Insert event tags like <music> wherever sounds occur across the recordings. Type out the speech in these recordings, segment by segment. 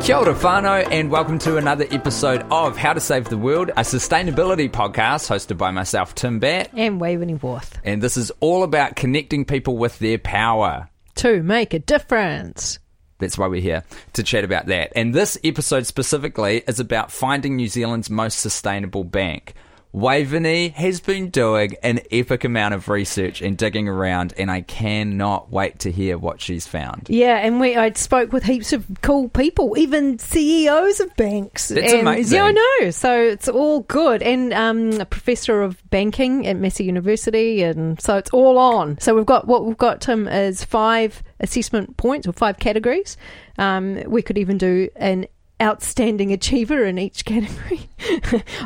Kia ora whānau, and welcome to another episode of How to Save the World, a sustainability podcast hosted by myself, Tim Batt. and Waveney Worth And this is all about connecting people with their power. to make a difference. That's why we're here to chat about that. And this episode specifically is about finding New Zealand's most sustainable bank. Waveney has been doing an epic amount of research and digging around, and I cannot wait to hear what she's found. Yeah, and we I spoke with heaps of cool people, even CEOs of banks. That's And- amazing. Yeah, I know. So it's all good. And um, a professor of banking at Massey University, and so it's all on. So we've got what we've got, Tim, is five assessment points or five categories. Um, we could even do an outstanding achiever in each category. <laughs>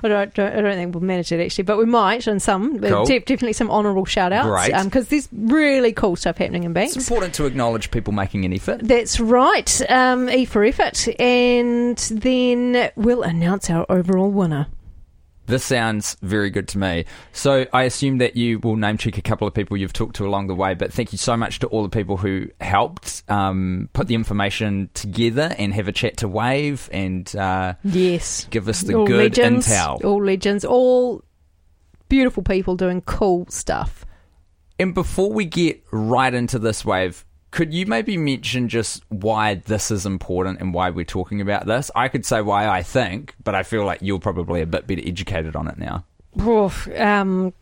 I don't, don't, I don't think we'll manage it actually, but we might on some. Cool. de- definitely some honourable shout outs because there's really cool stuff happening in banks. It's important to acknowledge people making an effort. That's right. Um, E for effort. And then we'll announce our overall winner. This sounds very good to me. So I assume that you will name check a couple of people you've talked to along the way, but thank you so much to all the people who helped um, put the information together and have a chat to Wave and uh, Yes. give us the all good legends. intel. All legends. All beautiful people doing cool stuff. And before we get right into this, Wave, could you maybe mention just why this is important and why we're talking about this? I could say why I think, but I feel like you're probably a bit better educated on it now. Um,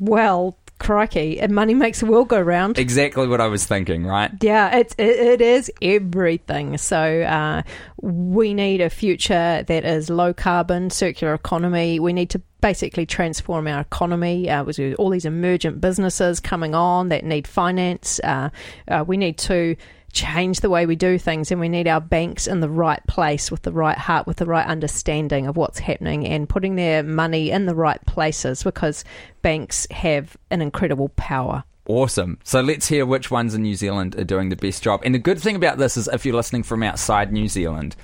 well, crikey. And money makes the world go round. Exactly what I was thinking, right? Yeah, it's it, it is everything. So uh, we need a future that is low carbon, circular economy. We need to basically transform our economy. Uh, with all these emergent businesses coming on that need finance, uh, uh, we need to change the way we do things and we need our banks in the right place with the right heart with the right understanding of what's happening and putting their money in the right places because banks have an incredible power Awesome. So let's hear which ones in New Zealand are doing the best job. And the good thing about this is if you're listening from outside New Zealand,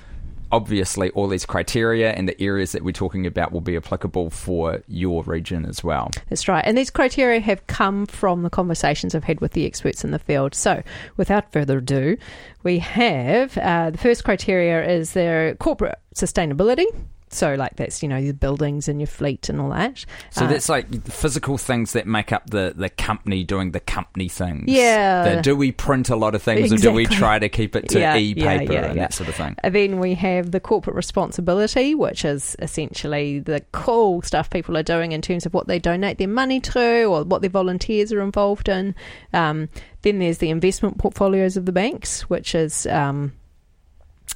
obviously all these criteria and the areas that we're talking about will be applicable for your region as well. That's right. And these criteria have come from the conversations I've had with the experts in the field. So, without further ado, we have uh, the first criteria is their corporate sustainability. So, like that's, you know, your buildings and your fleet and all that. So Uh, that's like physical things that make up the, the company doing the company things. Yeah. The, do we print a lot of things or do we try to keep it to Yeah, e-paper yeah, yeah, and that sort of thing? And then we have the corporate responsibility, which is essentially the cool stuff people are doing in terms of what they donate their money to or what their volunteers are involved in. Um, then there's the investment portfolios of the banks, which is um,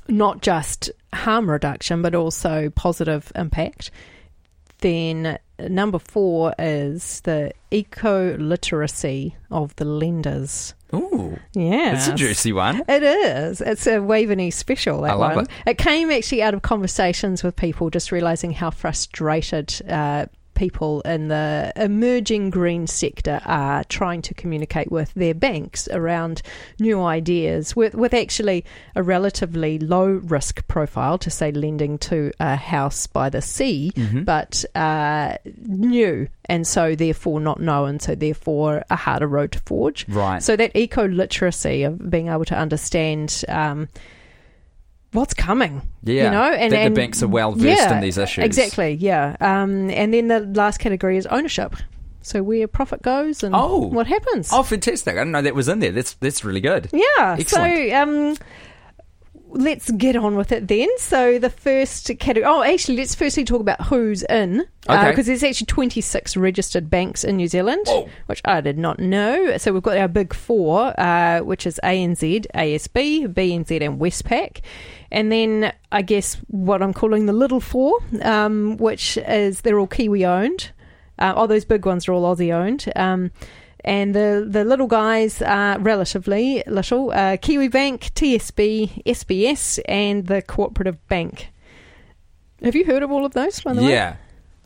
not just harm reduction but also positive impact. Then number four is the eco literacy of the lenders. Ooh, Yeah, it's a juicy one. it is. It's a Waveney special. That I love one. it. It came actually out of conversations with people, just realizing how frustrated uh, people in the emerging green sector are trying to communicate with their banks around new ideas, with with actually a relatively low risk profile to say lending to a house by the sea, Mm-hmm. but uh, new and so therefore not known, so therefore a harder road to forge. Right. So that eco literacy of being able to understand um, what's coming, Yeah, you know, and, that and the banks are well versed yeah, in these issues. Exactly, yeah. Um, and then the last category is ownership. So where profit goes and Oh. what happens. Oh, fantastic! I didn't know that was in there. That's that's really good. Yeah. Excellent. So um, let's get on with it then. So the first category. Oh, actually, let's firstly talk about who's in. Okay. Because there's actually 26 registered banks in New Zealand, Whoa. which I did not know. So we've got our big four, uh, which is ANZ, ASB, BNZ, and Westpac. And then I guess what I'm calling the little four, um, which is they're all Kiwi owned. Uh, all those big ones are all Aussie owned. Um, and the, the little guys are relatively little uh, Kiwi Bank, TSB, SBS, and the Cooperative Bank. Have you heard of all of those, by the way? Yeah,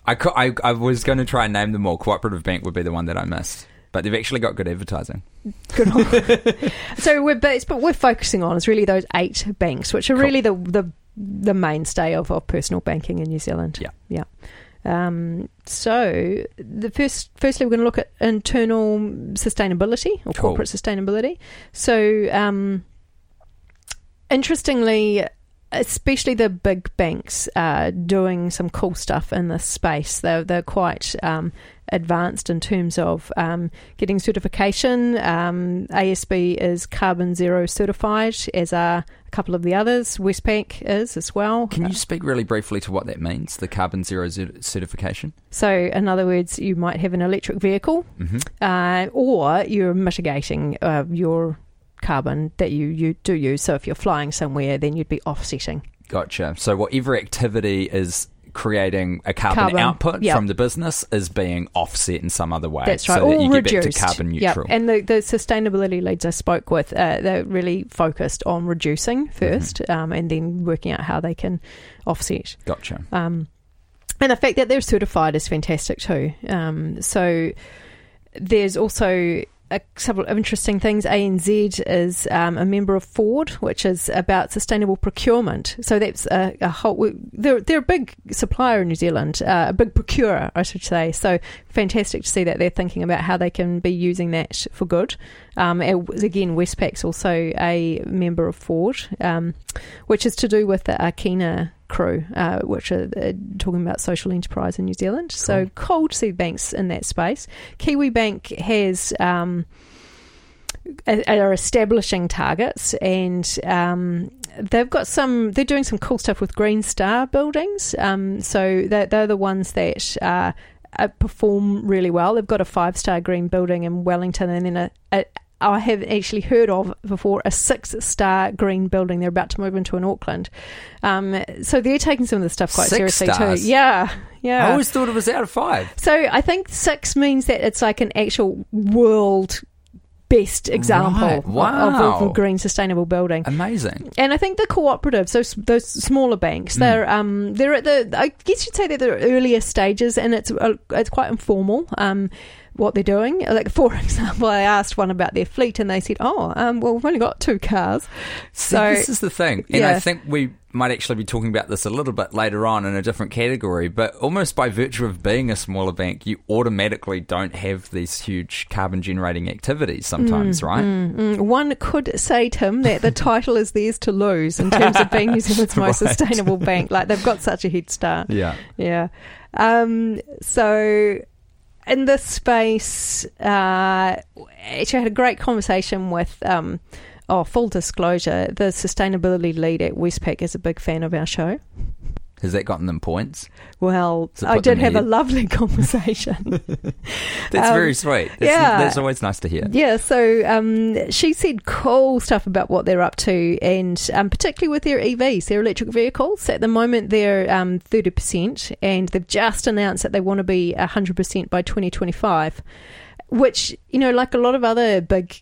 I, co- I I was going to try and name them all. Cooperative Bank would be the one that I missed, but they've actually got good advertising. Good <laughs> so we're but, but we're focusing on is really those eight banks, which are Cool. really the the the mainstay of, of personal banking in New Zealand. Yeah. yeah. Um, so the first, firstly, we're going to look at internal sustainability or Cool. corporate sustainability. So, um, interestingly, especially the big banks are doing some cool stuff in this space. They're they're quite um, advanced in terms of um, getting certification. Um, ASB is carbon zero certified, as are a couple of the others. Westpac is as well. Can you speak really briefly to what that means, the carbon zero cer- certification? So, in other words, you might have an electric vehicle, hmm uh, or you're mitigating uh, your carbon that you, you do use. So, if you're flying somewhere, then you'd be offsetting. Gotcha. So whatever activity is creating a carbon, Carbon, output yep. from the business is being offset in some other way. That's right. So that or you get reduced. back to carbon Yep. neutral. And the, the sustainability leads I spoke with, uh, they're really focused on reducing 1st Mm-hmm. um, and then working out how they can offset. Gotcha. Um, and the fact that they're certified is fantastic too. Um, so there's also a couple of interesting things. ANZ is um, a member of Ford, which is about sustainable procurement. So that's a, a whole. They're they're a big supplier in New Zealand, uh, a big procurer, I should say. So fantastic to see that they're thinking about how they can be using that for good. Um, again, Westpac's also a member of Ford, um, which is to do with the Akina crew, uh, which are uh, talking about social enterprise in New Zealand. So cool to see banks in that space. Kiwi Bank has. Um, are establishing targets and um, they've got some they're doing some cool stuff with green star buildings um, so they're, they're the ones that uh, perform really well they've got a five star green building in wellington and then a, a I have actually heard of before a six star green building they're about to move into in Auckland. Um, so they're taking some of the stuff quite Six seriously stars? too. Yeah, yeah. I always thought it was out of five. So I think six means that it's like an actual world best example Right. of- Wow. of, green sustainable building. Amazing. And I think the cooperatives, those those smaller banks, Mm. they're um they're at the I guess you'd say they're the earlier stages, and it's uh, it's quite informal. Um, what they're doing, like for <laughs> example, I asked one about their fleet, and they said, "Oh, um, well, we've only got two cars." See, So this is the thing, and I think we might actually be talking about this a little bit later on in a different category. But almost by virtue of being a smaller bank, you automatically don't have these huge carbon generating activities. Sometimes, right? Mm, one could say, Tim, that the <laughs> title is theirs to lose in terms of being New Zealand's <laughs> most Right. sustainable bank. Like they've got such a head start. Yeah. Yeah. Um, so in this space, uh, actually, I had a great conversation with. Um, Oh, full disclosure, the sustainability lead at Westpac is a big fan of our show. Has that gotten them points? Well, I did have a lovely <laughs> conversation. <laughs> That's Um, very sweet. That's, yeah. that's always nice to hear. Yeah, so um, she said cool stuff about what they're up to, and um, particularly with their EVs, their electric vehicles. At the moment, they're um, 30%, and they've just announced that they want to be 100% by 2025, which, you know, like a lot of other big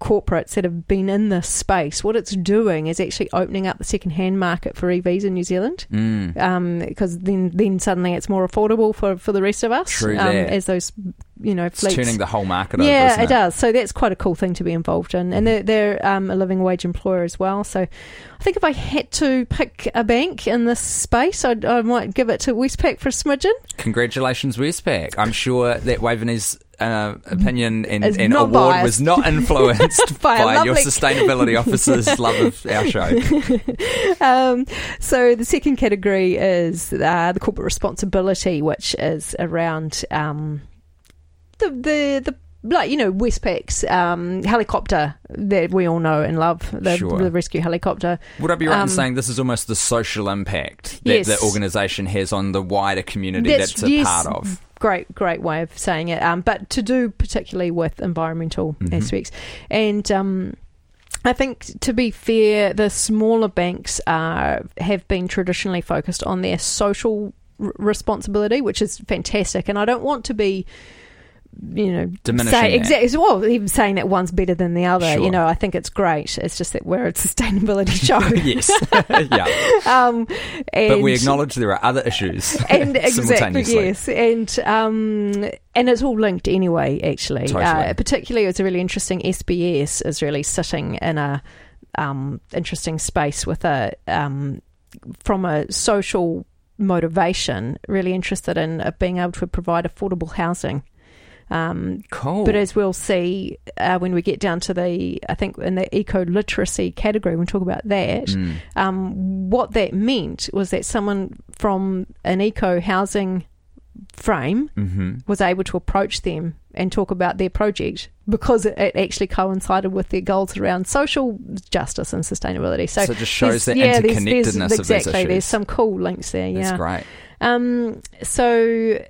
corporates that have been in this space, what it's doing is actually opening up the second-hand market for EVs in New Zealand Mm. because then then suddenly it's more affordable for, for the rest of us True um, as those you know It's turning the whole market over. yeah, isn't it? it does. So that's quite a cool thing to be involved in, and they're, they're um, a living wage employer as well. So I think if I had to pick a bank in this space, I'd, I might give it to Westpac for a smidgen. Congratulations, Westpac. I'm sure that Waveney's uh, opinion and award biased. was not influenced <laughs> By by, your sustainability <laughs> officer's love of our show. <laughs> Um, so the second category is uh, the corporate responsibility, which is around um, the the the. Like you know, Westpac's um, helicopter that we all know and love, the, Sure. the rescue helicopter. Would I be right Um, in saying this is almost the social impact that Yes. the organisation has on the wider community That's- that's, a yes. part of? Great great way of saying it um, but to do particularly with environmental Mhm. aspects and um, I think to be fair, the smaller banks are have been traditionally focused on their social r- responsibility, which is fantastic. And I don't want to be, you know, Diminishing say exactly. Well, even saying that one's better than the other. Sure. You know, I think it's great. It's just that we're a <laughs> sustainability show. <laughs> yes. <laughs> yeah. um, and, But we acknowledge there are other issues and exactly yes, and um, and it's all linked anyway. Actually, Totally. uh, particularly it's a really interesting. SBS is really sitting in a um, interesting space with a um, from a social motivation, really interested in uh, being able to provide affordable housing. Um, Cool. but as we'll see uh, when we get down to the, I think in the eco literacy category, we'll talk about that. Mm. Um, what that meant was that someone from an eco housing frame hmm was able to approach them and talk about their project because it, actually coincided with their goals around social justice and sustainability. So, So, it just shows the yeah, there's- there's- interconnectedness of these exactly. issues. There's some cool links there. That's Yeah. great. Um, so,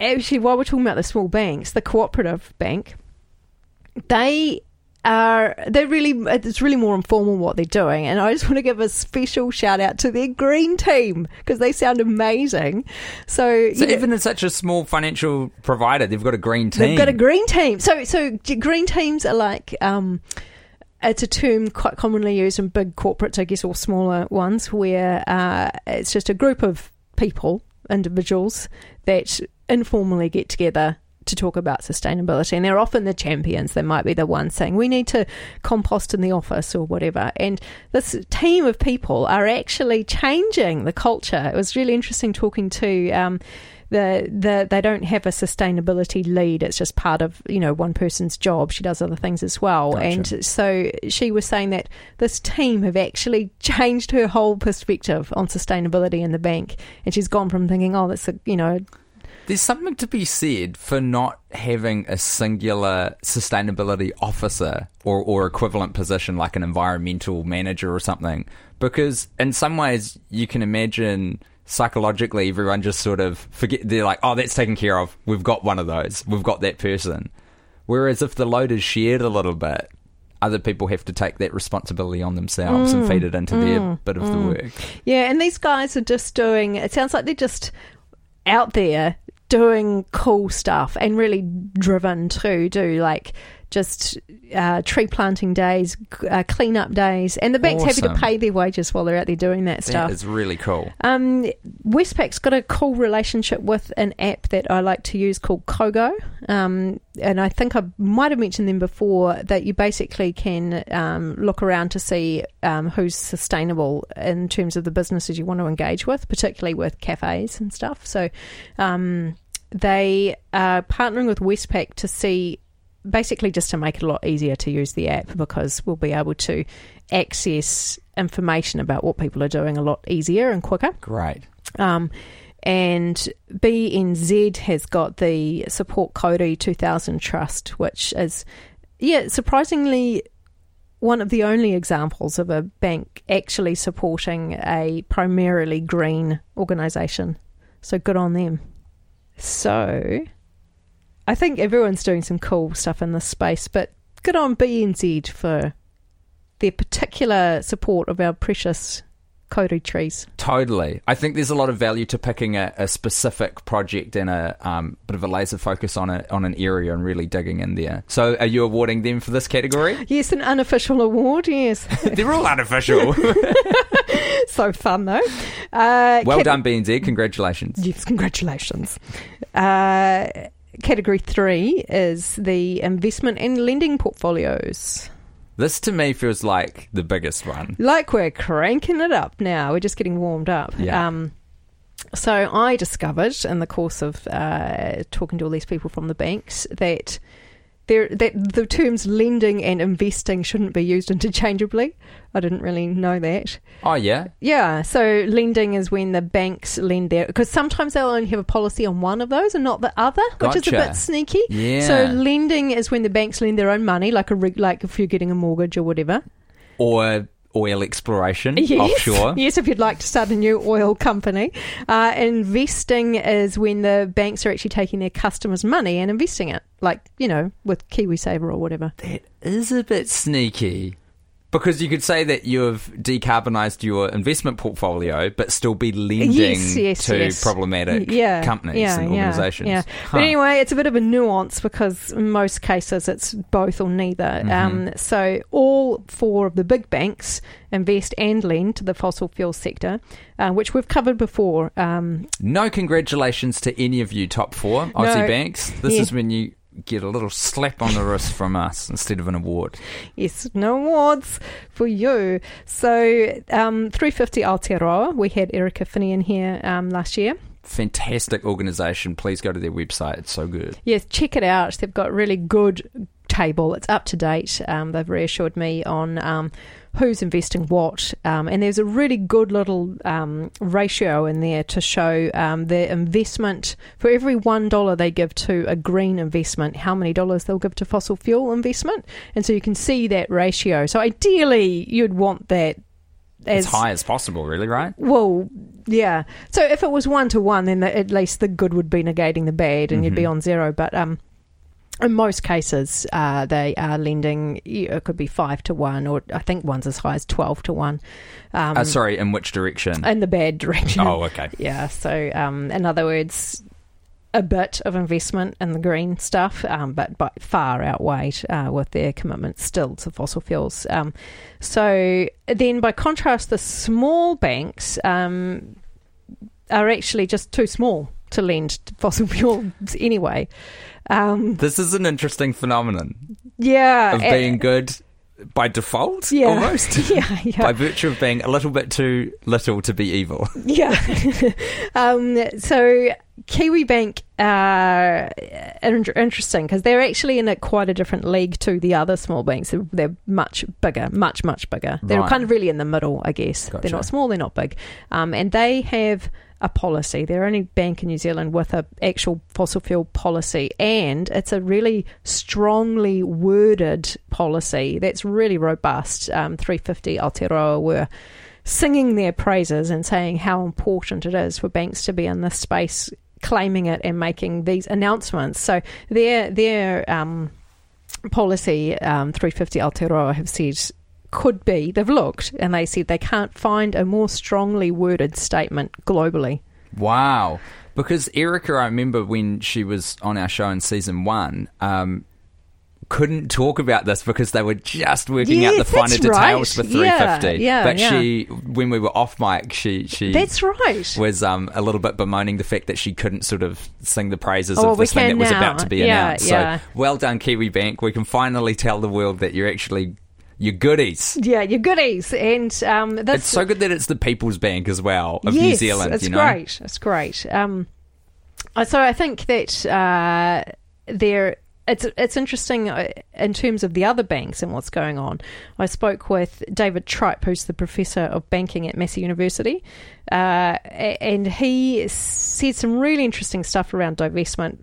actually, while we're talking about the small banks, the cooperative bank, they are they're really it's really more informal what they're doing, and I just want to give a special shout out to their green team because they sound amazing. So, So know, even in such a small financial provider, they've got a green team. They've got a green team. So, so green teams are like um, it's a term quite commonly used in big corporates, I guess, or smaller ones, where uh, it's just a group of people, individuals that informally get together to talk about sustainability, and they're often the champions. They might be the ones saying we need to compost in the office or whatever. And this team of people are actually changing the culture. It was really interesting talking to. Um, the, the they don't have a sustainability lead. It's just part of you know one person's job. She does other things as well, Gotcha. and so she was saying that this team have actually <laughs> changed her whole perspective on sustainability in the bank, and she's gone from thinking, oh, that's a you know There's something to be said for not having a singular sustainability officer or, or equivalent position like an environmental manager or something. Because in some ways, you can imagine psychologically everyone just sort of forget, they're like, oh, that's taken care of. We've got one of those. We've got that person. Whereas if the load is shared a little bit, other people have to take that responsibility on themselves and mm. feed it into their mm. bit of the mm. work. Yeah, and these guys are just doing. It sounds like they're just out there doing cool stuff and really driven to do like just uh, tree planting days, uh, cleanup days, and the bank's happy to pay their wages while they're out there doing that stuff. That is really cool. Um, Westpac's got a cool relationship with an app that I like to use called Kogo. Um, and I think I might have mentioned them before that you basically can um, look around to see um, who's sustainable in terms of the businesses you want to engage with, particularly with cafes and stuff. So um, they are partnering with Westpac to see basically just to make it a lot easier to use the app because we'll be able to access information about what people are doing a lot easier and quicker. Great. Um, and BNZ has got the Support Kauri 2000 Trust, which is, yeah, surprisingly one of the only examples of a bank actually supporting a primarily green organisation. So good on them. So I think everyone's doing some cool stuff in this space, but good on BNZ for their particular support of our precious kauri trees. Totally. I think there's a lot of value to picking a, a specific project and a um, bit of a laser focus on a, on an area and really digging in there. So, are you awarding them for this category? Yes, an unofficial award. Yes, <laughs> They're all unofficial. <laughs> so fun though. Uh, well cat- done, BNZ. Congratulations. Yes, congratulations. Uh, category three is the investment and lending portfolios. This to me feels like the biggest one. Like we're cranking it up now. We're just getting warmed up. Yeah. Um, so I discovered in the course of uh, talking to all these people from the banks that there that the terms lending and investing shouldn't be used interchangeably. I didn't really know that. Oh, yeah. Yeah, so lending is when the banks lend their because sometimes they'll only have a policy on one of those and not the other, which is a bit sneaky. Yeah. So lending is when the banks lend their own money, like a like if you're getting a mortgage or whatever. Or oil exploration Yes, offshore. <laughs> yes, if you'd like to start a new oil company. Uh, investing is when the banks are actually taking their customers' money and investing it, like you know, with KiwiSaver or whatever. That is a bit sneaky. Because you could say that you've decarbonised your investment portfolio, but still be lending Yes, yes, to yes. problematic yeah, companies yeah, and yeah, organisations. Yeah, Huh. but anyway, it's a bit of a nuance because in most cases it's both or neither. Mm-hmm. Um, so all four of the big banks invest and lend to the fossil fuel sector, uh, which we've covered before. Um, No congratulations to any of you top four Aussie No. banks. This Yeah. is when you get a little slap on the wrist from us instead of an award. yes, no awards for you. So um, 350 Aotearoa, we had Erica Finney in here um, last year. fantastic organisation. Please go to their website; it's so good. Yes, check it out. They've got really good table. It's up to date. Um, they've reassured me on um, who's investing what, um, and there's a really good little um, ratio in there to show um, their investment for every one dollar they give to a green investment, how many dollars they'll give to fossil fuel investment, and so you can see that ratio. So ideally, you'd want that as high as possible, really, right? Well, yeah. So if it was one to one, then the, at least the good would be negating the bad, and mm-hmm. you'd be mm-hmm. on zero. But um, in most cases, uh, they are lending. It could be five to one, or I think one's as high as twelve to one. Um, uh, sorry, in which direction? In the bad direction. Oh, okay. <laughs> Yeah. So, um, in other words, a bit of investment in the green stuff, um, but by far outweighed uh, with their commitment still to fossil fuels. Um, so then, by contrast, the small banks um, are actually just too small to lend to fossil <laughs> fuels anyway. Um, this is an interesting phenomenon. Yeah, of being good by default, yeah. almost. <laughs> yeah, yeah. By virtue of being a little bit too little to be evil. <laughs> Yeah. <laughs> um, so Kiwi Bank are interesting because they're actually in a quite a different league to the other small banks. They're, they're much bigger, much much bigger. They're right. kind of really in the middle, I guess. Gotcha. They're not small, they're not big, um, and they have a policy. They're only bank in New Zealand with an actual fossil fuel policy, and it's a really strongly worded policy that's really robust. Um, 350 Aotearoa were singing their praises and saying how important it is for banks to be in this space, claiming it and making these announcements. So their their um, policy, um, 350 Aotearoa, have said could be, they've looked and they said they can't find a more strongly worded statement globally. Wow. Because Erica, I remember when she was on our show in season one, um, couldn't talk about this because they were just working yes, out the finer details right. for 350. Yeah, yeah, but yeah. she, when we were off mic, she she that's right was um, a little bit bemoaning the fact that she couldn't sort of sing the praises oh, of this thing that was about to be announced. So well done, Kiwi Bank. We can finally tell the world that you're actually your goodies. Yeah, your goodies, and um, it's so good that it's the People's Bank as well of yes, New Zealand. It's you know? great. It's great. Um, so I think that uh, there. It's it's interesting uh, in terms of the other banks and what's going on. I spoke with David Tripe, who's the professor of banking at Massey University, uh, and he said some really interesting stuff around divestment,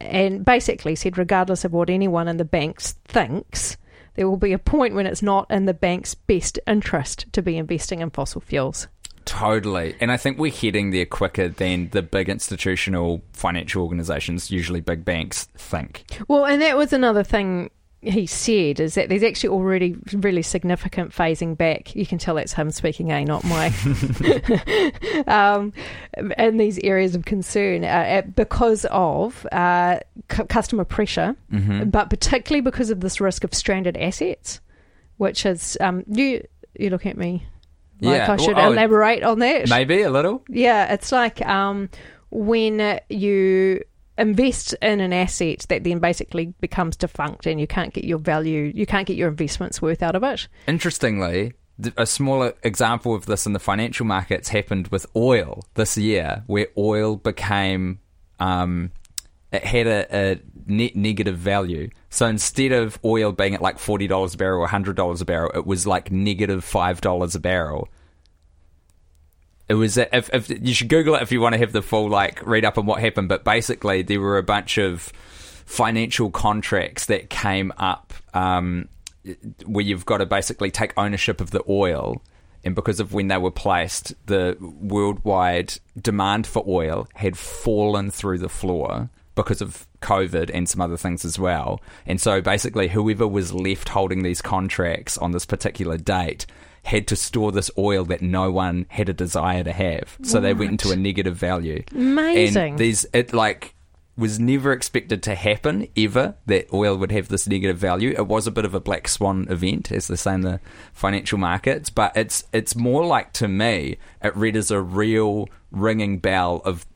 and basically said, regardless of what anyone in the banks thinks, there will be a point when it's not in the bank's best interest to be investing in fossil fuels. Totally. And I think we're heading there quicker than the big institutional financial organizations, usually big banks, think. Well, and that was another thing he said is that there's actually already really significant phasing back. You can tell that's him speaking, a not my. <laughs> <laughs> um, in these areas of concern uh, because of uh, c- customer pressure, mm-hmm. but particularly because of this risk of stranded assets, which is um, you. You look at me like yeah. I should well, elaborate on that. Maybe a little. Yeah, it's like um, when you invest in an asset that then basically becomes defunct and you can't get your value, you can't get your investments worth out of it. Interestingly, a smaller example of this in the financial markets happened with oil this year, where oil became um, it had a, a net negative value. So instead of oil being at like forty dollars a barrel or hundred dollars a barrel, it was like negative five dollars a barrel. It was if, if you should Google it if you want to have the full like read up on what happened. But basically, there were a bunch of financial contracts that came up um, where you've got to basically take ownership of the oil. And because of when they were placed, the worldwide demand for oil had fallen through the floor because of COVID and some other things as well. And so basically, whoever was left holding these contracts on this particular date had to store this oil that no one had a desire to have. So what? they went into a negative value. Amazing. And these it like was never expected to happen ever that oil would have this negative value. It was a bit of a black swan event, as they say in the financial markets, but it's it's more like to me it read as a real ringing bell of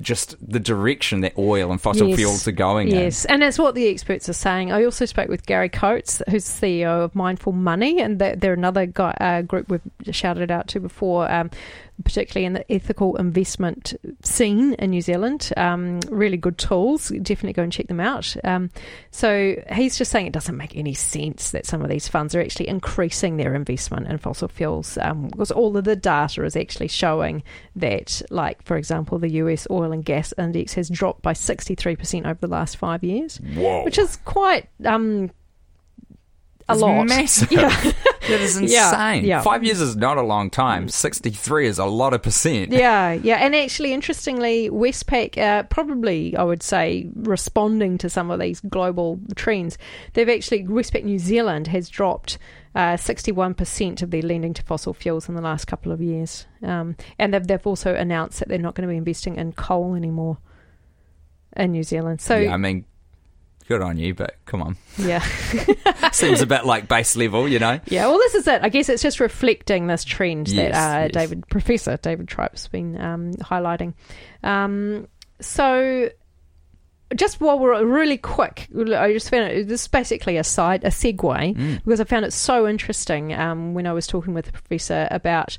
just the direction that oil and fossil yes. fuels are going yes. in. Yes, and it's what the experts are saying. I also spoke with Barry Coates, who's CEO of Mindful Money, and they're, they're another guy, uh, group we've shouted out to before. Um, particularly in the ethical investment scene in New Zealand. Um, really good tools. Definitely go and check them out. Um, so he's just saying it doesn't make any sense that some of these funds are actually increasing their investment in fossil fuels um, because all of the data is actually showing that, like, for example, the US oil and gas index has dropped by 63% over the last five years, Whoa. which is quite. A It's lot. massive. <laughs> Yeah. That is Yeah, insane. yeah. Five years is not a long time. 63 is a lot of percent. Yeah, yeah, and actually, interestingly, Westpac uh, probably, I would say, responding to some of these global trends. They've actually Westpac New Zealand has dropped uh, sixty-one percent of their lending to fossil fuels in the last couple of years, um, and they've they've also announced that they're not going to be investing in coal anymore in New Zealand. So Yeah, I mean, good on you, but come on. yeah. <laughs> Seems a bit like base level, you know? Yeah, well, this is it. I guess it's just reflecting this trend Yes, that uh, yes. David, Professor David Tripe's been um, highlighting. Um, so, just while we're really quick, I just found it, this is basically a side, a segue, Mm. because I found it so interesting um, when I was talking with the professor about.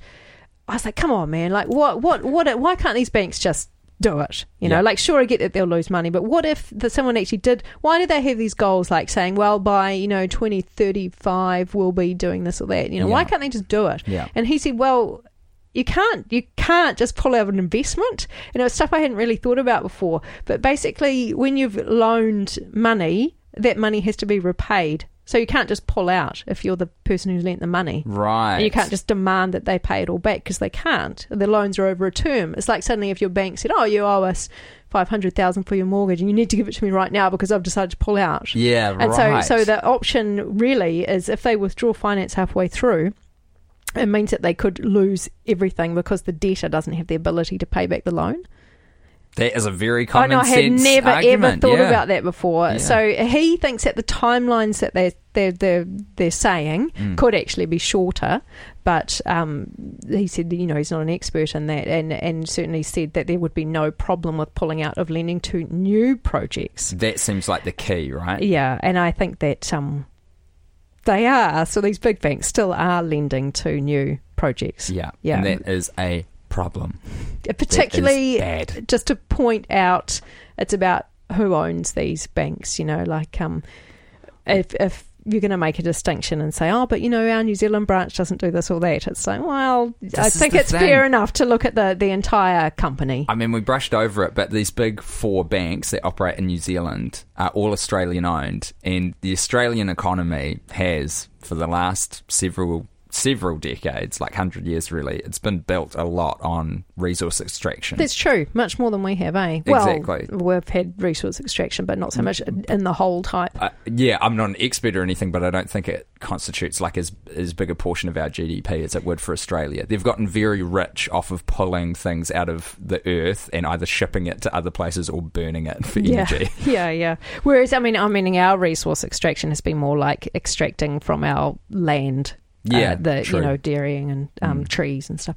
I was like, "Come on, man! Like, what, what, what? Why can't these banks just do it? You know, Yeah. like, sure, I get that they'll lose money, but what if that someone actually did? Why do they have these goals, like saying, well, by you know, twenty thirty five, we'll be doing this or that? You know, why can't they just do it? Yeah. And he said, well. You can't. You can't just pull out an investment. You know, it's stuff I hadn't really thought about before. But basically, when you've loaned money, that money has to be repaid. So you can't just pull out if you're the person who's lent the money. Right. And you can't just demand that they pay it all back because they can't. The loans are over a term. It's like suddenly if your bank said, "Oh, you owe us five hundred thousand for your mortgage, and you need to give it to me right now because I've decided to pull out." Yeah, And right. so, so the option really is if they withdraw finance halfway through, it means that they could lose everything because the debtor doesn't have the ability to pay back the loan. That is a very I common know I had sense never ever thought yeah. about that before. Yeah. So he thinks that the timelines that they're they're they're, they're saying Mm. could actually be shorter, but um, he said you know he's not an expert in that, and and certainly said that there would be no problem with pulling out of lending to new projects. That seems like the key, right? Yeah, and I think that um, they are. So these big banks still are lending to new projects. Yeah. Yeah. And that is a problem. particularly bad. just to point out it's about who owns these banks you know like um if if you're going to make a distinction and say oh but you know our New Zealand branch doesn't do this or that it's like well I think it's thing. fair enough to look at the the entire company I mean, we brushed over it, but these big four banks that operate in New Zealand are all Australian owned, and the Australian economy has, for the last several several decades, like hundred years, really, it's been built a lot on resource extraction. that's true much more than we have eh Exactly. well we've had resource extraction but not so much in the whole type uh, yeah, I'm not an expert or anything, but I don't think it constitutes like as as big a portion of our GDP as it would for Australia. They've gotten very rich off of pulling things out of the earth and either shipping it to other places or burning it for yeah, energy. <laughs> yeah, yeah. Whereas, I mean, I mean, our resource extraction has been more like extracting from our land. Uh, Yeah, the true. you know dairying and um, Mm. trees and stuff.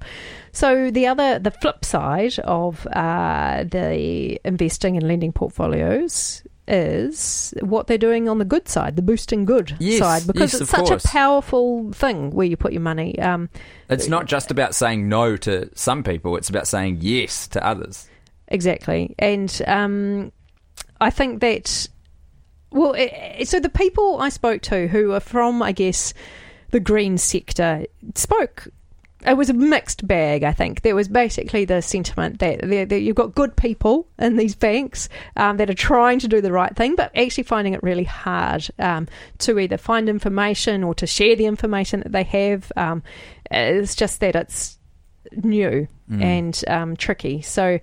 So the other, the flip side of uh, the investing and lending portfolios is what they're doing on the good side, the boosting good Yes, side, because yes, it's such course. a powerful thing where you put your money. Um, It's not just about saying no to some people; it's about saying yes to others. Exactly, and um, I think that well, it- so the people I spoke to who are from, I guess, the green sector spoke. It was a mixed bag. I think there was basically the sentiment that, that that you've got good people in these banks um, that are trying to do the right thing, but actually finding it really hard um, to either find information or to share the information that they have. Um, it's just that it's new Mm. and um, tricky. So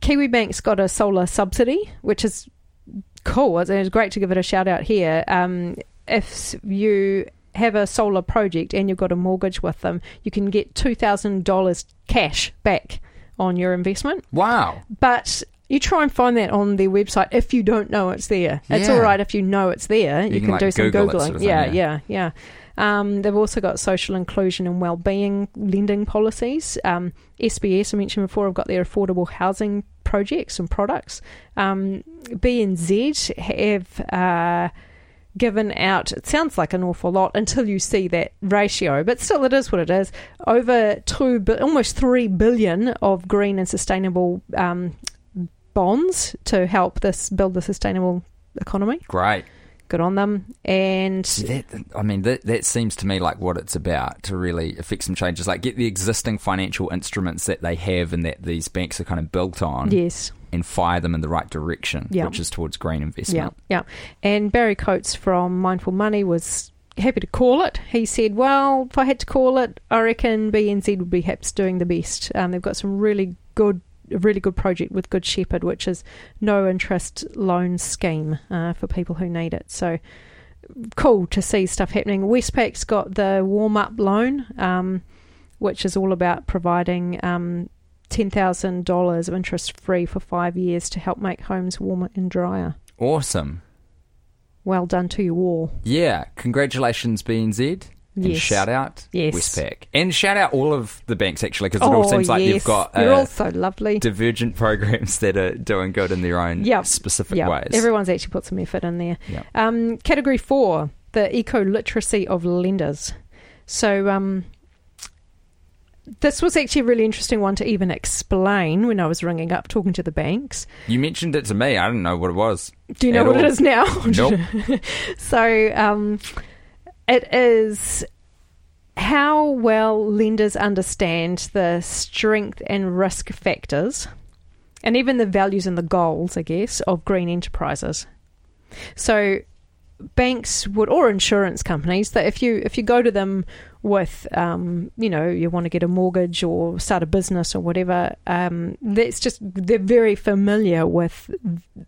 Kiwi Bank's got a solar subsidy, which is cool. It's, it's great to give it a shout out here. Um, if you have a solar project and you've got a mortgage with them, you can get two thousand dollars cash back on your investment. Wow. But you try and find that on their website if you don't know it's there. It's all right if you know it's there. You, can, can, like, do some Google googling. sort of thing, yeah, yeah. yeah, yeah. Um, they've also got social inclusion and well-being lending policies. Um, SBS, I mentioned before, have got their affordable housing projects and products. Um, BNZ have uh, given out, it sounds like an awful lot until you see that ratio, but still it is what it is. Over two, almost three billion of green and sustainable um, bonds to help this build the sustainable economy. Great. Good on them. And that, I mean, that, that seems to me like what it's about to really affect some changes. Like get the existing financial instruments that they have and that these banks are kind of built on. Yes. And fire them in the right direction, Yeah. which is towards green investment. Yeah, yeah. And Barry Coates from Mindful Money was happy to call it. He said, "Well, if I had to call it, I reckon BNZ would be perhaps doing the best. Um, they've got some really good." A really good project with Good Shepherd, which is no interest loan scheme uh, for people who need it. So cool to see stuff happening. Westpac's got the warm up loan, um, which is all about providing um, $10,000 of interest free for five years to help make homes warmer and drier. Awesome. Well done to you all. Yeah. Congratulations, BNZ. And Yes. shout out Yes. Westpac. And shout out all of the banks, actually, because it all seems like Oh, yes. they've got You're uh, all so lovely. divergent <laughs> programs that are doing good in their own Yep. specific yeah, ways. everyone's actually put some effort in there. Yep. Um, category four, the eco literacy of lenders. So um, this was actually a really interesting one to even explain when I was ringing up talking to the banks. You mentioned it to me. I didn't know what it was. Do you know what it all. is now? <laughs> Nope. <laughs> So um, it is how well lenders understand the strength and risk factors, and even the values and the goals, I guess, of green enterprises. So banks would or insurance companies that if you if you go to them with um, you know you want to get a mortgage or start a business or whatever um, that's just they're very familiar with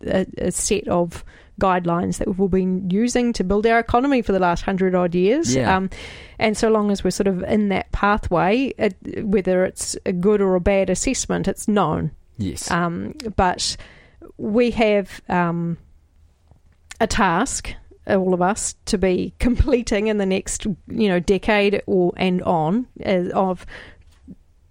a, a set of guidelines that we've all been using to build our economy for the last hundred odd years Yeah. um, and so long as we're sort of in that pathway it, whether it's a good or a bad assessment it's known Yes. um, but we have um, a task, all of us, to be completing in the next, you know, decade or and on of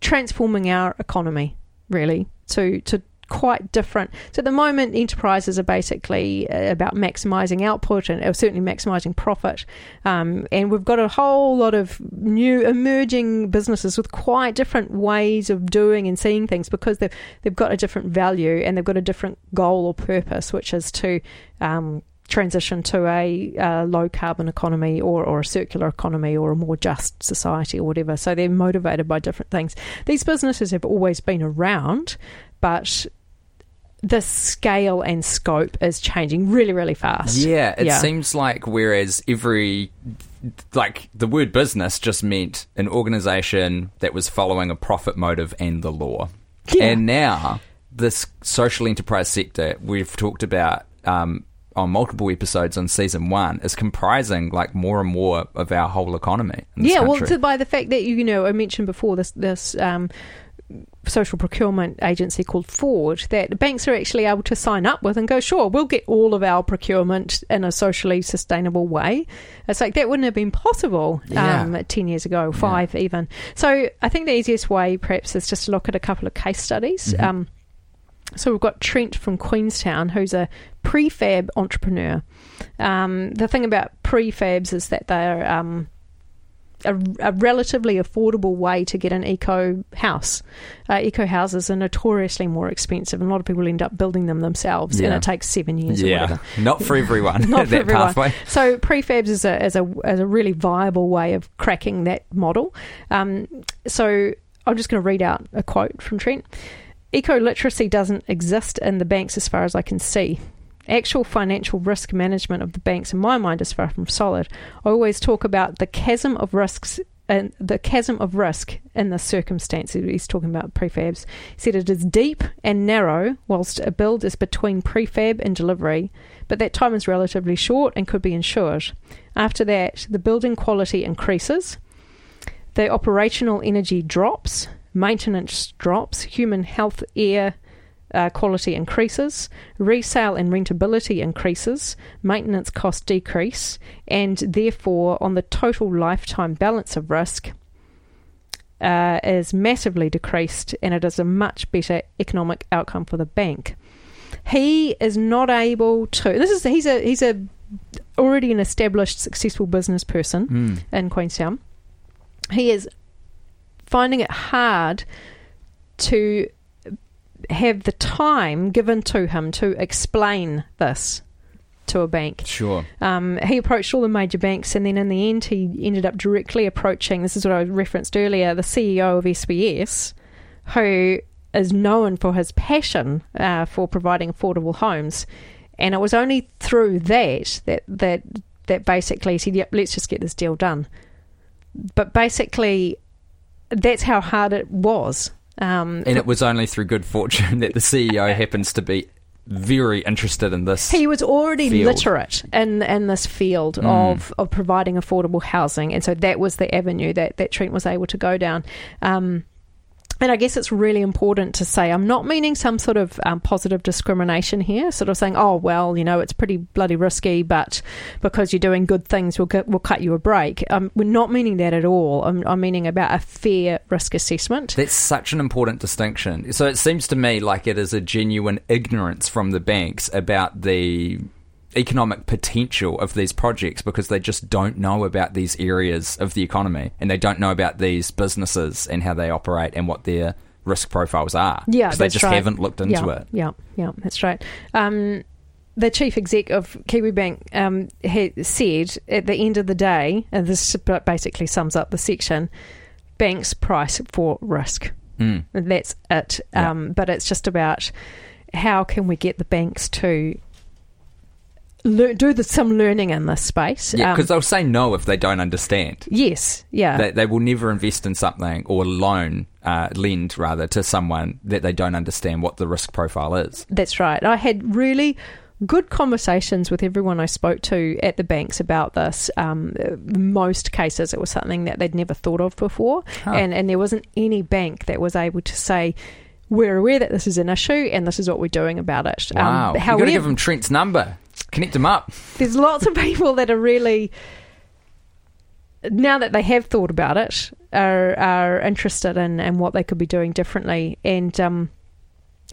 transforming our economy, really, to to quite different. So at the moment, enterprises are basically uh, about maximising output and certainly maximising profit. Um, and we've got a whole lot of new emerging businesses with quite different ways of doing and seeing things because they've they've got a different value and they've got a different goal or purpose, which is to um, transition to a uh, low carbon economy or, or a circular economy or a more just society or whatever. So they're motivated by different things. These businesses have always been around, but the scale and scope is changing really, really fast. Yeah, it Yeah. seems like whereas every like the word business just meant an organization that was following a profit motive and the law. Yeah. And now this social enterprise sector we've talked about um, on multiple episodes on season one is comprising like more and more of our whole economy. In this yeah, well, to, by the fact that you know, I mentioned before this this um, social procurement agency called Ford that banks are actually able to sign up with and go, sure, we'll get all of our procurement in a socially sustainable way. It's like that wouldn't have been possible um, ten years ago, five even. So I think the easiest way, perhaps, is just to look at a couple of case studies. Mhm. Um, so we've got Trent from Queenstown, who's a prefab entrepreneur. Um, the thing about prefabs is that they're um, a, a relatively affordable way to get an eco house. Uh, eco houses are notoriously more expensive, and a lot of people end up building them themselves, and it takes seven years or yeah, whatever. not for everyone. <laughs> <laughs> Not for that everyone. pathway. So prefabs is a, is a is a really viable way of cracking that model. Um, so I'm just going to read out a quote from Trent. Eco literacy doesn't exist in the banks as far as I can see. Actual financial risk management of the banks, in my mind, is far from solid. I always talk about the chasm of risks and the chasm of risk in the circumstances. He's talking about prefabs. He said it is deep and narrow, whilst a build is between prefab and delivery, but that time is relatively short and could be insured. After that, the building quality increases, the operational energy drops, maintenance drops, human health, air uh, quality increases, resale and rentability increases, maintenance costs decrease, and therefore, on the total lifetime balance of risk, uh, is massively decreased, and it is a much better economic outcome for the bank. He is not able to. This is he's a he's a already an established, successful business person Mm. in Queenstown. He is finding it hard to have the time given to him to explain this to a bank. Sure. Um, he approached all the major banks, and then in the end, he ended up directly approaching. This is what I referenced earlier. The CEO of SBS, who is known for his passion uh, for providing affordable homes, and it was only through that that that that basically he said, "Yep, let's just get this deal done." But basically, that's how hard it was. Um, And it was only through good fortune that the CEO <laughs> happens to be very interested in this. He was already field. literate in in this field Mm. of of providing affordable housing, and so that was the avenue that that Trent was able to go down. Um, and I guess it's really important to say I'm not meaning some sort of um, positive discrimination here, sort of saying, oh well, you know, it's pretty bloody risky, but because you're doing good things, we'll get, we'll cut you a break. Um, we're not meaning that at all. I'm, I'm meaning about a fair risk assessment. That's such an important distinction. So it seems to me like it is a genuine ignorance from the banks about the economic potential of these projects because they just don't know about these areas of the economy and they don't know about these businesses and how they operate and what their risk profiles are. Yeah, 'Because they just right. haven't looked into yeah, it. Yeah, yeah, that's right. Um, the chief exec of KiwiBank um, said at the end of the day, and this basically sums up the section, banks price for risk. Mm. That's it. Yeah. Um, but it's just about how can we get the banks to lear- do the, some learning in this space. Yeah, Um, because they'll say no if they don't understand. yes, yeah. They, they will never invest in something or loan, uh, lend rather, to someone that they don't understand what the risk profile is. That's right. I had really good conversations with everyone I spoke to at the banks about this. Um, most cases, it was something that they'd never thought of before, Huh. and and there wasn't any bank that was able to say. We're aware that this is an issue, and this is what we're doing about it. Wow. Um, You've got to give them Trent's number. Connect them up. there's lots of people that are really now that they have thought about it are are interested in, in what they could be doing differently and um,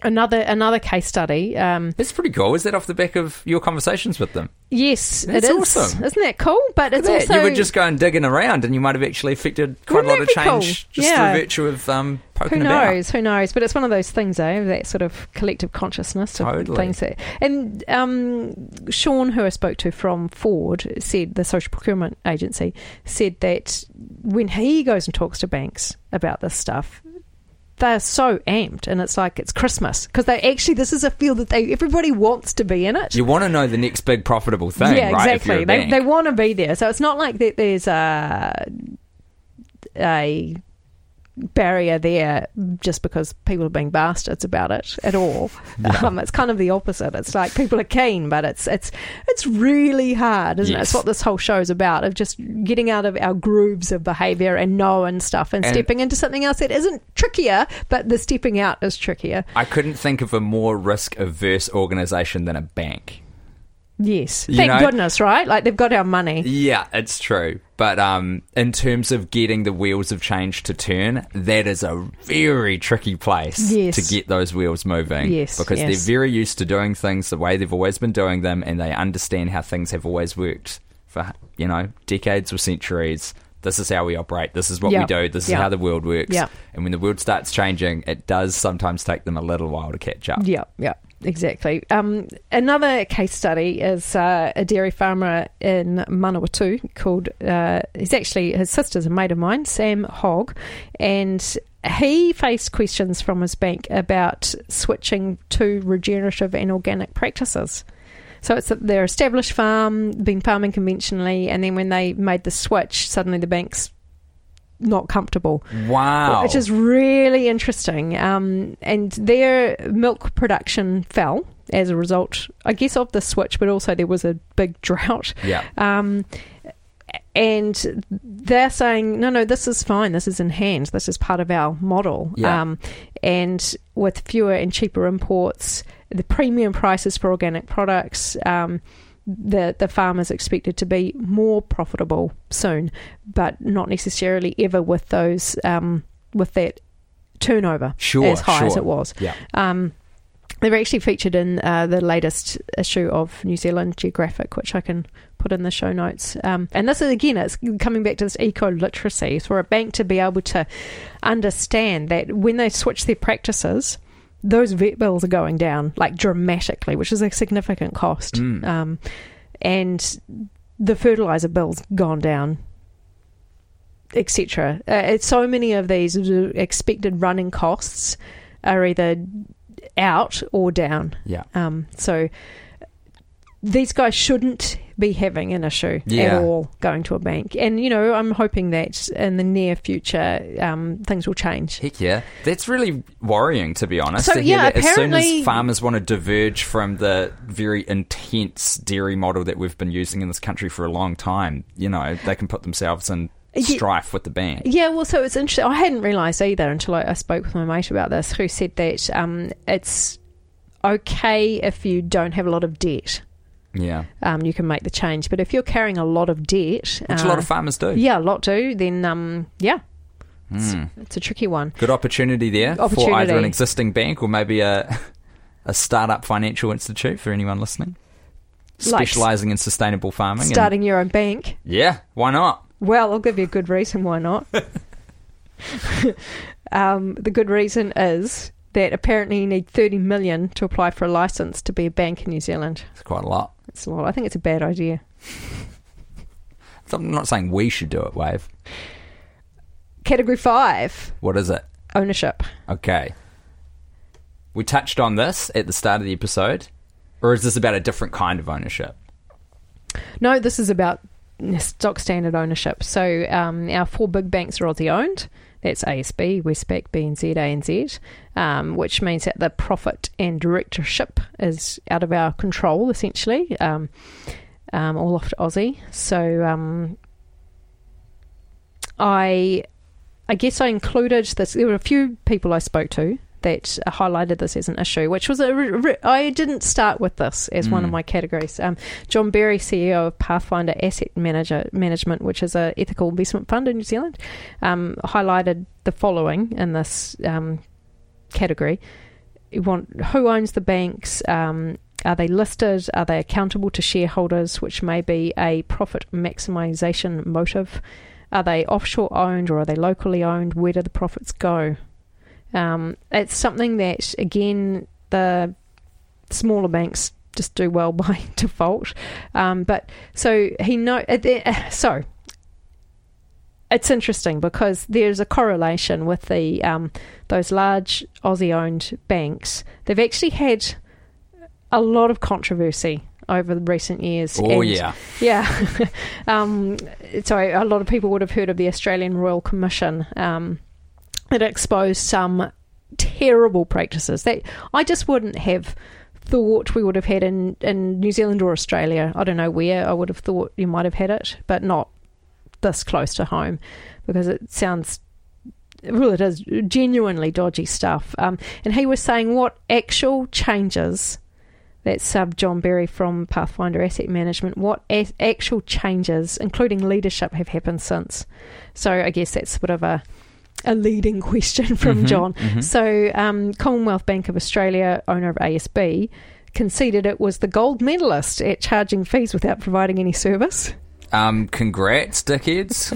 another another case study um, That's pretty cool. Is that off the back of your conversations with them? yes That's it is awesome. isn't that cool but it's also you were just going digging around and you might have actually affected quite a lot of change cool? just Yeah. through virtue of um, poking about. Who knows who knows but it's one of those things eh that sort of collective consciousness of Totally. things that and um, Sean who I spoke to from Ford said the social procurement agency said that when he goes and talks to banks about this stuff they're so amped and it's like it's Christmas. Because they actually this is a field that they everybody wants to be in it. You want to know the next big profitable thing, yeah right? exactly. they, they want to be there. So it's not like that there's a a barrier there just because people are being bastards about it at all. Um, it's kind of the opposite. It's like people are keen, but it's it's it's really hard, isn't it? Yes. It's what this whole show is about of just getting out of our grooves of behaviour and knowing stuff and, And- stepping into something else that isn't trickier, but the stepping out is trickier. I couldn't think of a more risk averse organisation than a bank. Yes, You thank know- goodness, right? Like they've got our money. Yeah, it's true. But um, in terms of getting the wheels of change to turn, that is a very tricky place Yes. to get those wheels moving. Yes, Because yes. they're very used to doing things the way they've always been doing them and they understand how things have always worked for, you know, decades or centuries. This is how we operate. This is what Yeah. we do. This is how the world works. Yeah. And when the world starts changing, it does sometimes take them a little while to catch up. Yeah, yeah, exactly. Um, another case study is uh, a dairy farmer in Manawatu called, uh, he's actually, his sister's a mate of mine, Sam Hogg, and he faced questions from his bank about switching to regenerative and organic practices. So it's their established farm, been farming conventionally, and then when they made the switch, suddenly the bank's not comfortable Wow. which is really interesting. Um, and their milk production fell as a result, I guess, of the switch, but also there was a big <laughs> drought. yeah. Um, and they're saying, no, no, this is fine. This is in hand. This is part of our model. Yeah. Um, and with fewer and cheaper imports, the premium prices for organic products, um, the the farm is expected to be more profitable soon, but not necessarily ever with those um, with that turnover Sure, as high as it was. Yeah. Um, they were actually featured in uh, the latest issue of New Zealand Geographic, which I can put in the show notes. Um, and this is again, it's coming back to this eco literacy for a bank to be able to understand that when they switch their practices, those vet bills are going down like dramatically, which is a significant cost. Mm. Um, and the fertilizer bill's gone down, etc. Uh, it's so many of these expected running costs are either out or down. Yeah. Um, so these guys shouldn't be having an issue Yeah. at all going to a bank. And, you know, I'm hoping that in the near future um, things will change. Heck yeah. That's really worrying, to be honest. So, to yeah, as soon as farmers want to diverge from the very intense dairy model that we've been using in this country for a long time, you know, they can put themselves in strife with the bank. Yeah, well, so it's interesting. I hadn't realised either until I, I spoke with my mate about this, who said that um, it's okay if you don't have a lot of debt. Yeah. Um, you can make the change, but if you're carrying a lot of debt, Which a uh, lot of farmers do. yeah, a lot do, then um, yeah, Hmm. it's a tricky one. Good opportunity there for either an existing bank or maybe a a startup financial institute for anyone listening. Like Specializing in sustainable farming. and- Starting your own bank. yeah, why not? Well, I'll give you a good reason why not. <laughs> <laughs> um, the good reason is that apparently you need 30 million to apply for a license to be a bank in New Zealand. It's quite a lot. It's a lot. I think it's a bad idea. <laughs> I'm not saying we should do it, Wave. Category five What is it? ownership. Okay. We touched on this at the start of the episode, or is this about a different kind of ownership? No, this is about stock standard ownership. So um, our four big banks are Aussie owned. That's ASB, Westpac, BNZ, ANZ, um, which means that the profit and directorship is out of our control, essentially, um, um, all off to Aussie. So um, I, I guess I included this. There were a few people I spoke to that highlighted this as an issue, which was a. re- I didn't start with this as one of Mm. my categories. Um, John Berry, CEO of Pathfinder Asset Manager Management, which is a ethical investment fund in New Zealand, um, highlighted the following in this um, category: you want who owns the banks. Um, are they listed? Are they accountable to shareholders, which may be a profit maximisation motive? Are they offshore owned or are they locally owned? Where do the profits go? Um, it's something that, again, the smaller banks just do well <laughs> by default. Um, but so he know. Uh, uh, so it's interesting because there's a correlation with the um, those large Aussie-owned banks. They've actually had a lot of controversy over the recent years. Oh, and- yeah. yeah. <laughs> um, so a lot of people would have heard of the Australian Royal Commission. Um, it exposed some terrible practices that I just wouldn't have thought we would have had in, in New Zealand or Australia. I don't know where I would have thought you might have had it, but not this close to home because it sounds well, it is genuinely dodgy stuff. Um, and he was saying what actual changes that sub John Berry from Pathfinder Asset Management, what a- actual changes, including leadership, have happened since? So I guess that's sort of a a leading <laughs> question from Mhm, John. mhm. So um, Commonwealth Bank of Australia, owner of ASB, conceded it was the gold medalist at charging fees without providing any service. Um, congrats, dickheads.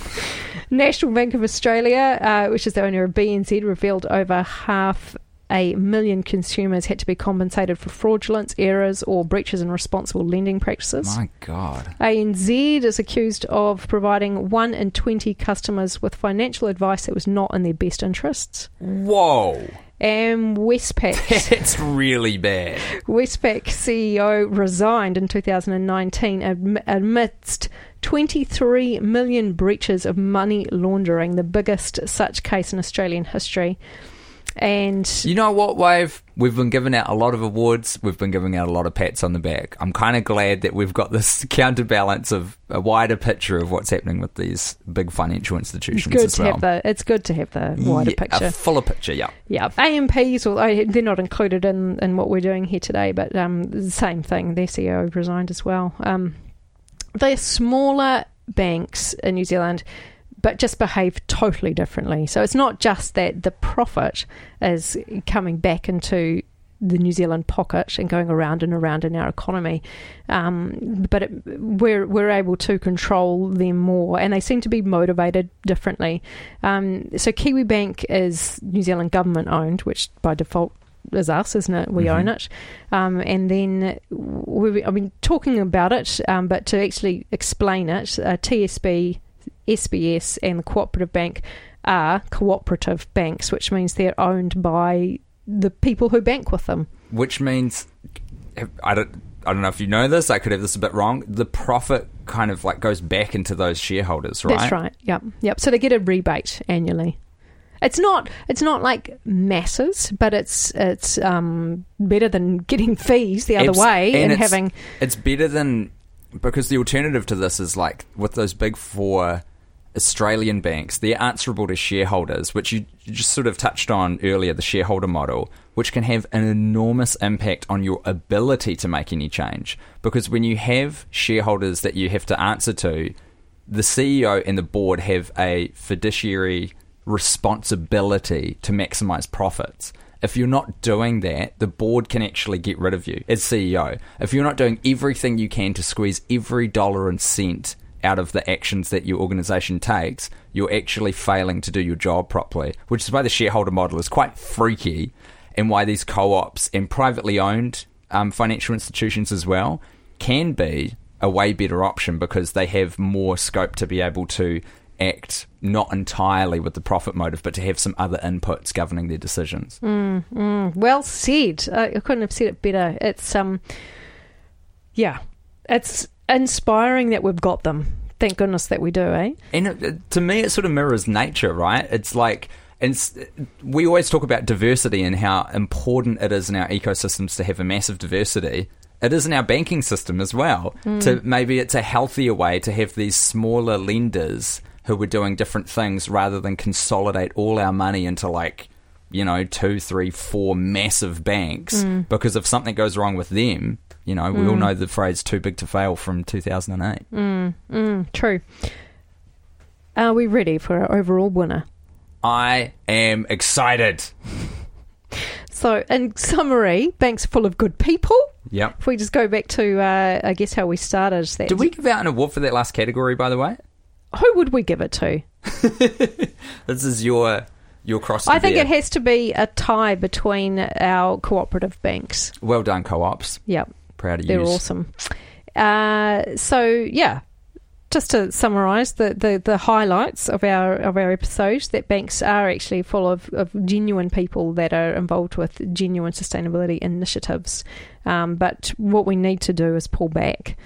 <laughs> National Bank of Australia, uh, which is the owner of BNZ, revealed over half a million consumers had to be compensated for fraudulence, errors, or breaches in responsible lending practices. My God. ANZ is accused of providing 1 in 20 customers with financial advice that was not in their best interests. Whoa. And Westpac, <laughs> That's really bad. Westpac CEO resigned in 2019 amidst 23 million breaches of money laundering, the biggest such case in Australian history. And You know what, Wave? We've been giving out a lot of awards. We've been giving out a lot of pats on the back. I'm kind of glad that we've got this <laughs> counterbalance of a wider picture of what's happening with these big financial it's institutions good as to well. have the it's good to have the wider Yeah, picture. A fuller picture, yeah. Yeah, AMPs, although they're not included in, in what we're doing here today, but um, the same thing. Their CEO resigned as well. Um, they're smaller banks in New Zealand, but just behave totally differently. So it's not just that the profit is coming back into the New Zealand pocket and going around and around in our economy. Um, but it, we're we're able to control them more, and they seem to be motivated differently. Um, so Kiwi Bank is New Zealand government owned, which by default is us, isn't it? We Mhm. own it. Um, and then we, I've been talking about it, um, but to actually explain it, uh, TSB, SBS, and the Cooperative Bank are cooperative banks, which means they're owned by the people who bank with them. Which means I don't I don't know if you know this. I could have this a bit wrong. The profit kind of like goes back into those shareholders, right? That's right. Yep. Yep. So they get a rebate annually. It's not it's not like masses, but it's it's um, better than getting fees the other Abs- way and and, it's- having It's better than because the alternative to this is like with those big four Australian banks, they're answerable to shareholders, which you, just sort of touched on earlier, the shareholder model, which can have an enormous impact on your ability to make any change. Because when you have shareholders that you have to answer to, the CEO and the board have a fiduciary responsibility to maximize profits. If you're not doing that, the board can actually get rid of you as CEO. If you're not doing everything you can to squeeze every dollar and cent out of the actions that your organization takes, you're actually failing to do your job properly, which is why the shareholder model is quite freaky and why these co ops and privately owned um, financial institutions as well can be a way better option because they have more scope to be able to act not entirely with the profit motive, but to have some other inputs governing their decisions. Well said. I I couldn't have said it better. It's um, yeah, it's inspiring that we've got them. Thank goodness that we do, eh? And it, it- to me, it sort of mirrors nature, right? It's like, and we always talk about diversity and how important it is in our ecosystems to have a massive diversity. It is in our banking system as well. To maybe it's a healthier way to have these smaller lenders who are doing different things rather than consolidate all our money into like you know two, three, four massive banks. Because if something goes wrong with them, you know, we all know the phrase "too big to fail" from two thousand and eight. Mm, true. Are we ready for our overall winner? I am excited. <laughs> So, in summary, banks are full of good people. Yep. If we just go back to, uh, I guess, how we started, that Did we give out an award for that last category, by the way? who would we give it to? <laughs> This is your your cross. I think it has to be a tie between our cooperative banks. Well done, co-ops. Yep. Proud of you. They're awesome. Uh, so yeah, just to summarise the, the, the highlights of our of our episodes, that banks are actually full of, of genuine people that are involved with genuine sustainability initiatives. Um, but what we need to do is pull back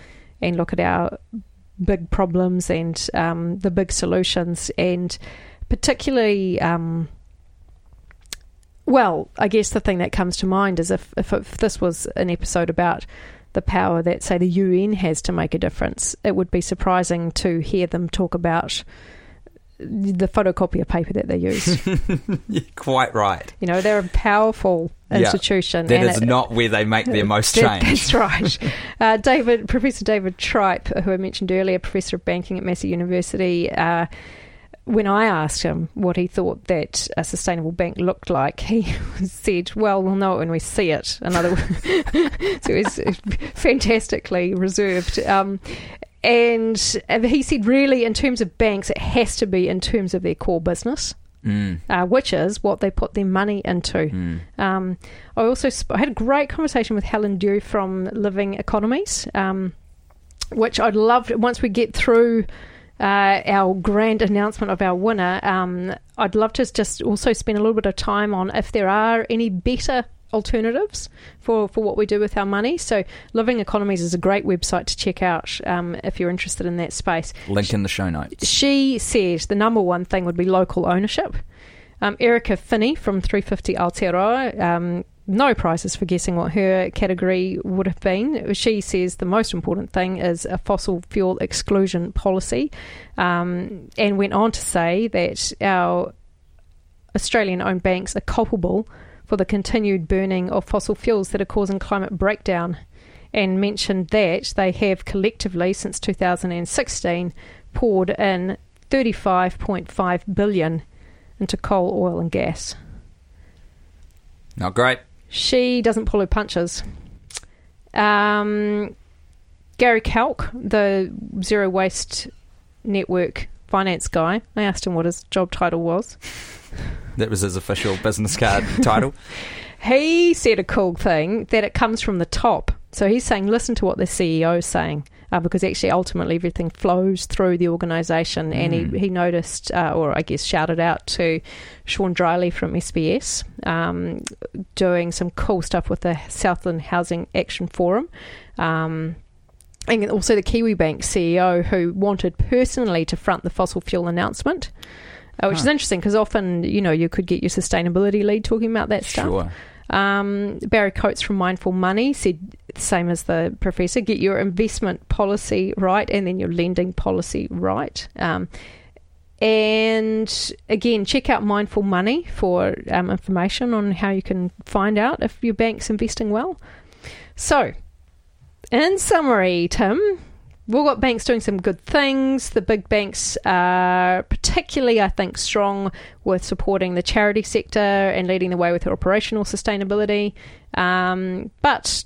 and look at our big problems and um, the big solutions, and particularly. Um, well, I guess the thing that comes to mind is if, if, if this was an episode about the power that, say, the UN has to make a difference, it would be surprising to hear them talk about the photocopier paper that they <laughs> use. You're quite right. you know, they're a powerful Yeah. institution. That and is it- not where they make their <laughs> most that- change. That's right. <laughs> Uh, David, Professor David Tripe, who I mentioned earlier, Professor of Banking at Massey University, uh, when I asked him what he thought that a sustainable bank looked like, he <laughs> said, "Well, we'll know it when we see it." In other words, <laughs> so he's fantastically reserved. Um, and he said, really, in terms of banks, it has to be in terms of their core business, Mm, uh, which is what they put their money into. mm. Um, I also sp- I had a great conversation with Helen Dew from Living Economies, um, which I'd love to, once we get through uh, our grand announcement of our winner. Um, I'd love to just also spend a little bit of time on if there are any better alternatives for, for what we do with our money. So, Living Economies is a great website to check out um, if you're interested in that space Link in the show notes. she said the number one thing would be local ownership. Um, Erica Finney from 350 Aotearoa, um, no prizes for guessing what her category would have been. She says the most important thing is a fossil fuel exclusion policy, um, and went on to say that our Australian owned banks are culpable for the continued burning of fossil fuels that are causing climate breakdown, and mentioned that they have collectively, since 2016, poured in 35.5 billion into coal, oil, and gas. Not great. She doesn't pull her punches. Um, Gary Kalk, the Zero Waste Network finance guy, I asked him what his job title was. That was his official business card <laughs> title. He said a cool thing that it comes from the top. So he's saying, listen to what the CEO is saying. Uh, because actually, ultimately, everything flows through the organisation. And he, he noticed, uh, or I guess shouted out to Sean Drylie from SBS, um, doing some cool stuff with the Southland Housing Action Forum. Um, and also the Kiwi Bank CEO, who wanted personally to front the fossil fuel announcement. Uh, which is interesting because often, you know, you could get your sustainability lead talking about that stuff. Sure. Um, Barry Coates from Mindful Money said, same as the professor, get your investment policy right and then your lending policy right. Um, and again, check out Mindful Money for um, information on how you can find out if your bank's investing well. So, in summary, Tim, we've got banks doing some good things. The big banks are particularly, I think, strong with supporting the charity sector and leading the way with their operational sustainability. Um, but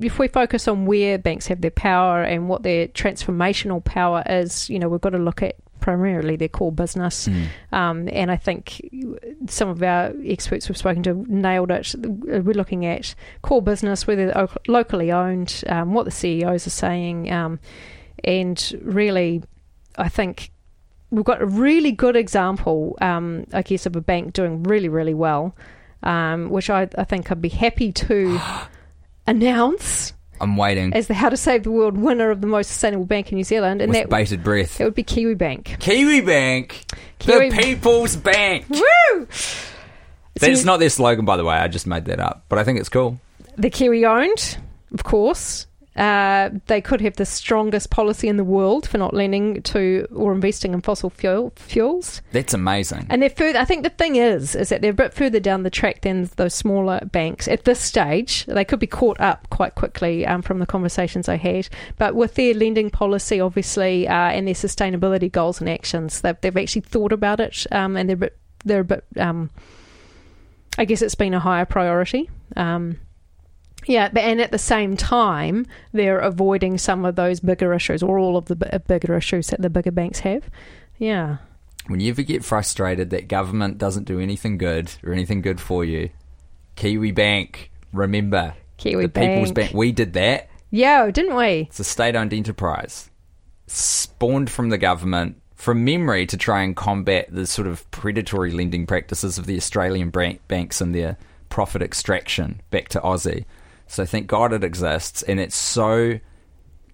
if we focus on where banks have their power and what their transformational power is, you know, we've got to look at primarily their core business. Mm. Um, and I think some of our experts we've spoken to nailed it. We're looking at core business, whether they're locally owned, um, what the CEOs are saying, um, and really, I think we've got a really good example, um, I guess, of a bank doing really, really well, um, which I, I think I'd be happy to <gasps> <gasps> announce I'm waiting. as the How to Save the World winner of the most sustainable bank in New Zealand, and with that bated breath. that would be Kiwi Bank. Kiwi Bank, Kiwi- the People's Bank. Woo! That's not their slogan, by the way. I just made that up, but I think it's cool. the Kiwi owned, of course. Uh, they could have the strongest policy in the world for not lending to or investing in fossil fuel fuels. That's amazing. And they're further. I think the thing is, is that they're a bit further down the track than those smaller banks at this stage. They could be caught up quite quickly um, from the conversations I had. But with their lending policy, obviously, uh, and their sustainability goals and actions, they've, they've actually thought about it, um, and they're a bit. They're a bit. Um, I guess it's been a higher priority. Um, yeah, but- and at the same time, they're avoiding some of those bigger issues, or all of the bi- bigger issues that the bigger banks have. Yeah. when you ever get frustrated that government doesn't do anything good or anything good for you, Kiwi Bank, remember Kiwi the People's Bank. Bank. We did that. Yeah, didn't we? It's a state-owned enterprise, spawned from the government from memory to try and combat the sort of predatory lending practices of the Australian bank- banks and their profit extraction back to Aussie. So thank God it exists, and it's so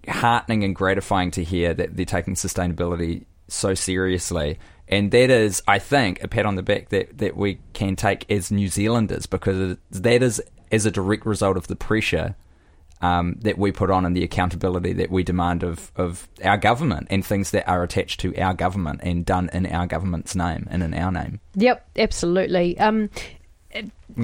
heartening and gratifying to hear that they're taking sustainability so seriously. And that is, I think, a pat on the back that, that we can take as New Zealanders because that is as a direct result of the pressure um, that we put on and the accountability that we demand of, of our government and things that are attached to our government and done in our government's name and in our name. Yep, absolutely. Um,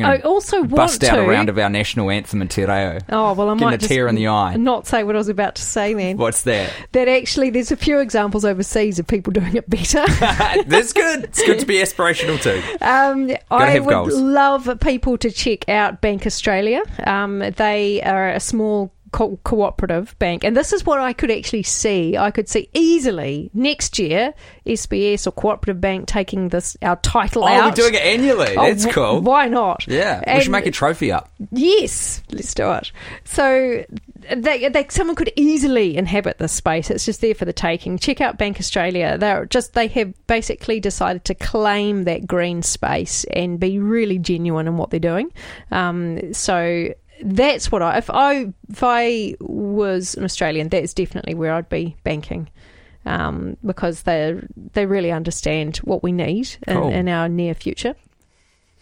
I also want bust out to. a round of our national anthem in Te Reo. oh well, I might a tear in the eye. not say what I was about to say. Then What's that? that actually, there's a few examples overseas of people <laughs> doing it better. <laughs> That's good. It's good to be aspirational too. Um, I would goals. love people to check out Bank Australia. Um, they are a small co- cooperative bank, and this is what I could actually see. I could see easily next year SBS or Cooperative Bank taking this our title Oh, out. we're doing it annually. Oh, That's cool. Why not? Yeah, we should make a trophy up. Yes, let's do it. So they, they, someone could easily inhabit this space. It's just there for the taking. Check out Bank Australia. They're just they have basically decided to claim that green space and be really genuine in what they're doing. Um, so that's what I if I if I was an Australian, that's definitely where I'd be banking. Um, because they they really understand what we need in, Cool. in our near future.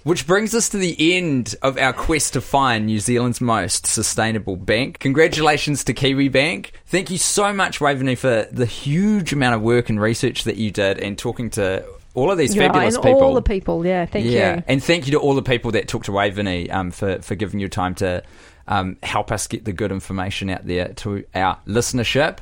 Which brings us to the end of our quest to find New Zealand's most sustainable bank. Congratulations to Kiwi Bank. Thank you so much, Waveney, for the huge amount of work and research that you did and talking to all of these fabulous and people. all the people, yeah, thank yeah, you. and thank you to all the people that talked to Waveney um, for for giving your time to um, help us get the good information out there to our listenership.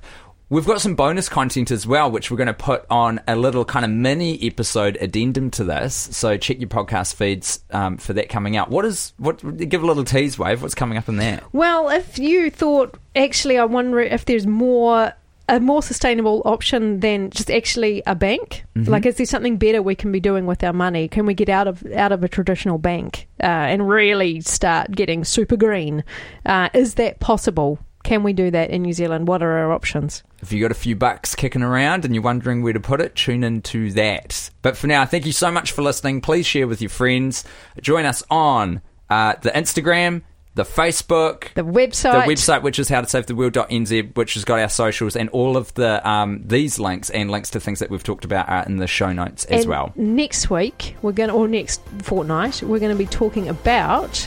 We've got some bonus content as well, which we're going to put on a little kind of mini episode addendum to this. So check your podcast feeds um, for that coming out. What is what? Give a little tease, wave. What's coming up in there? Well, if you thought, actually, I wonder if there's more. A more sustainable option than just actually a bank. Like, is there something better we can be doing with our money? Can we get out of out of a traditional bank uh, and really start getting super green? Uh, is that possible? Can we do that in New Zealand? What are our options? If you got a few bucks kicking around and you're wondering where to put it, tune into that. But for now, thank you so much for listening. Please share with your friends. Join us on uh, the Instagram, the Facebook, The website. the website, which is how to save the world.nz, which has got our socials and all of the um, these links and links to things that we've talked about are in the show notes as And well. Next week, we're going to, or next fortnight, we're going to be talking about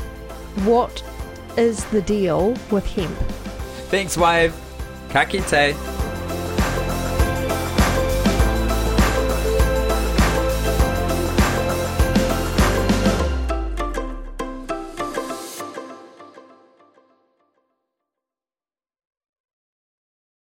what is the deal with hemp. Thanks, Wave. Ka kite.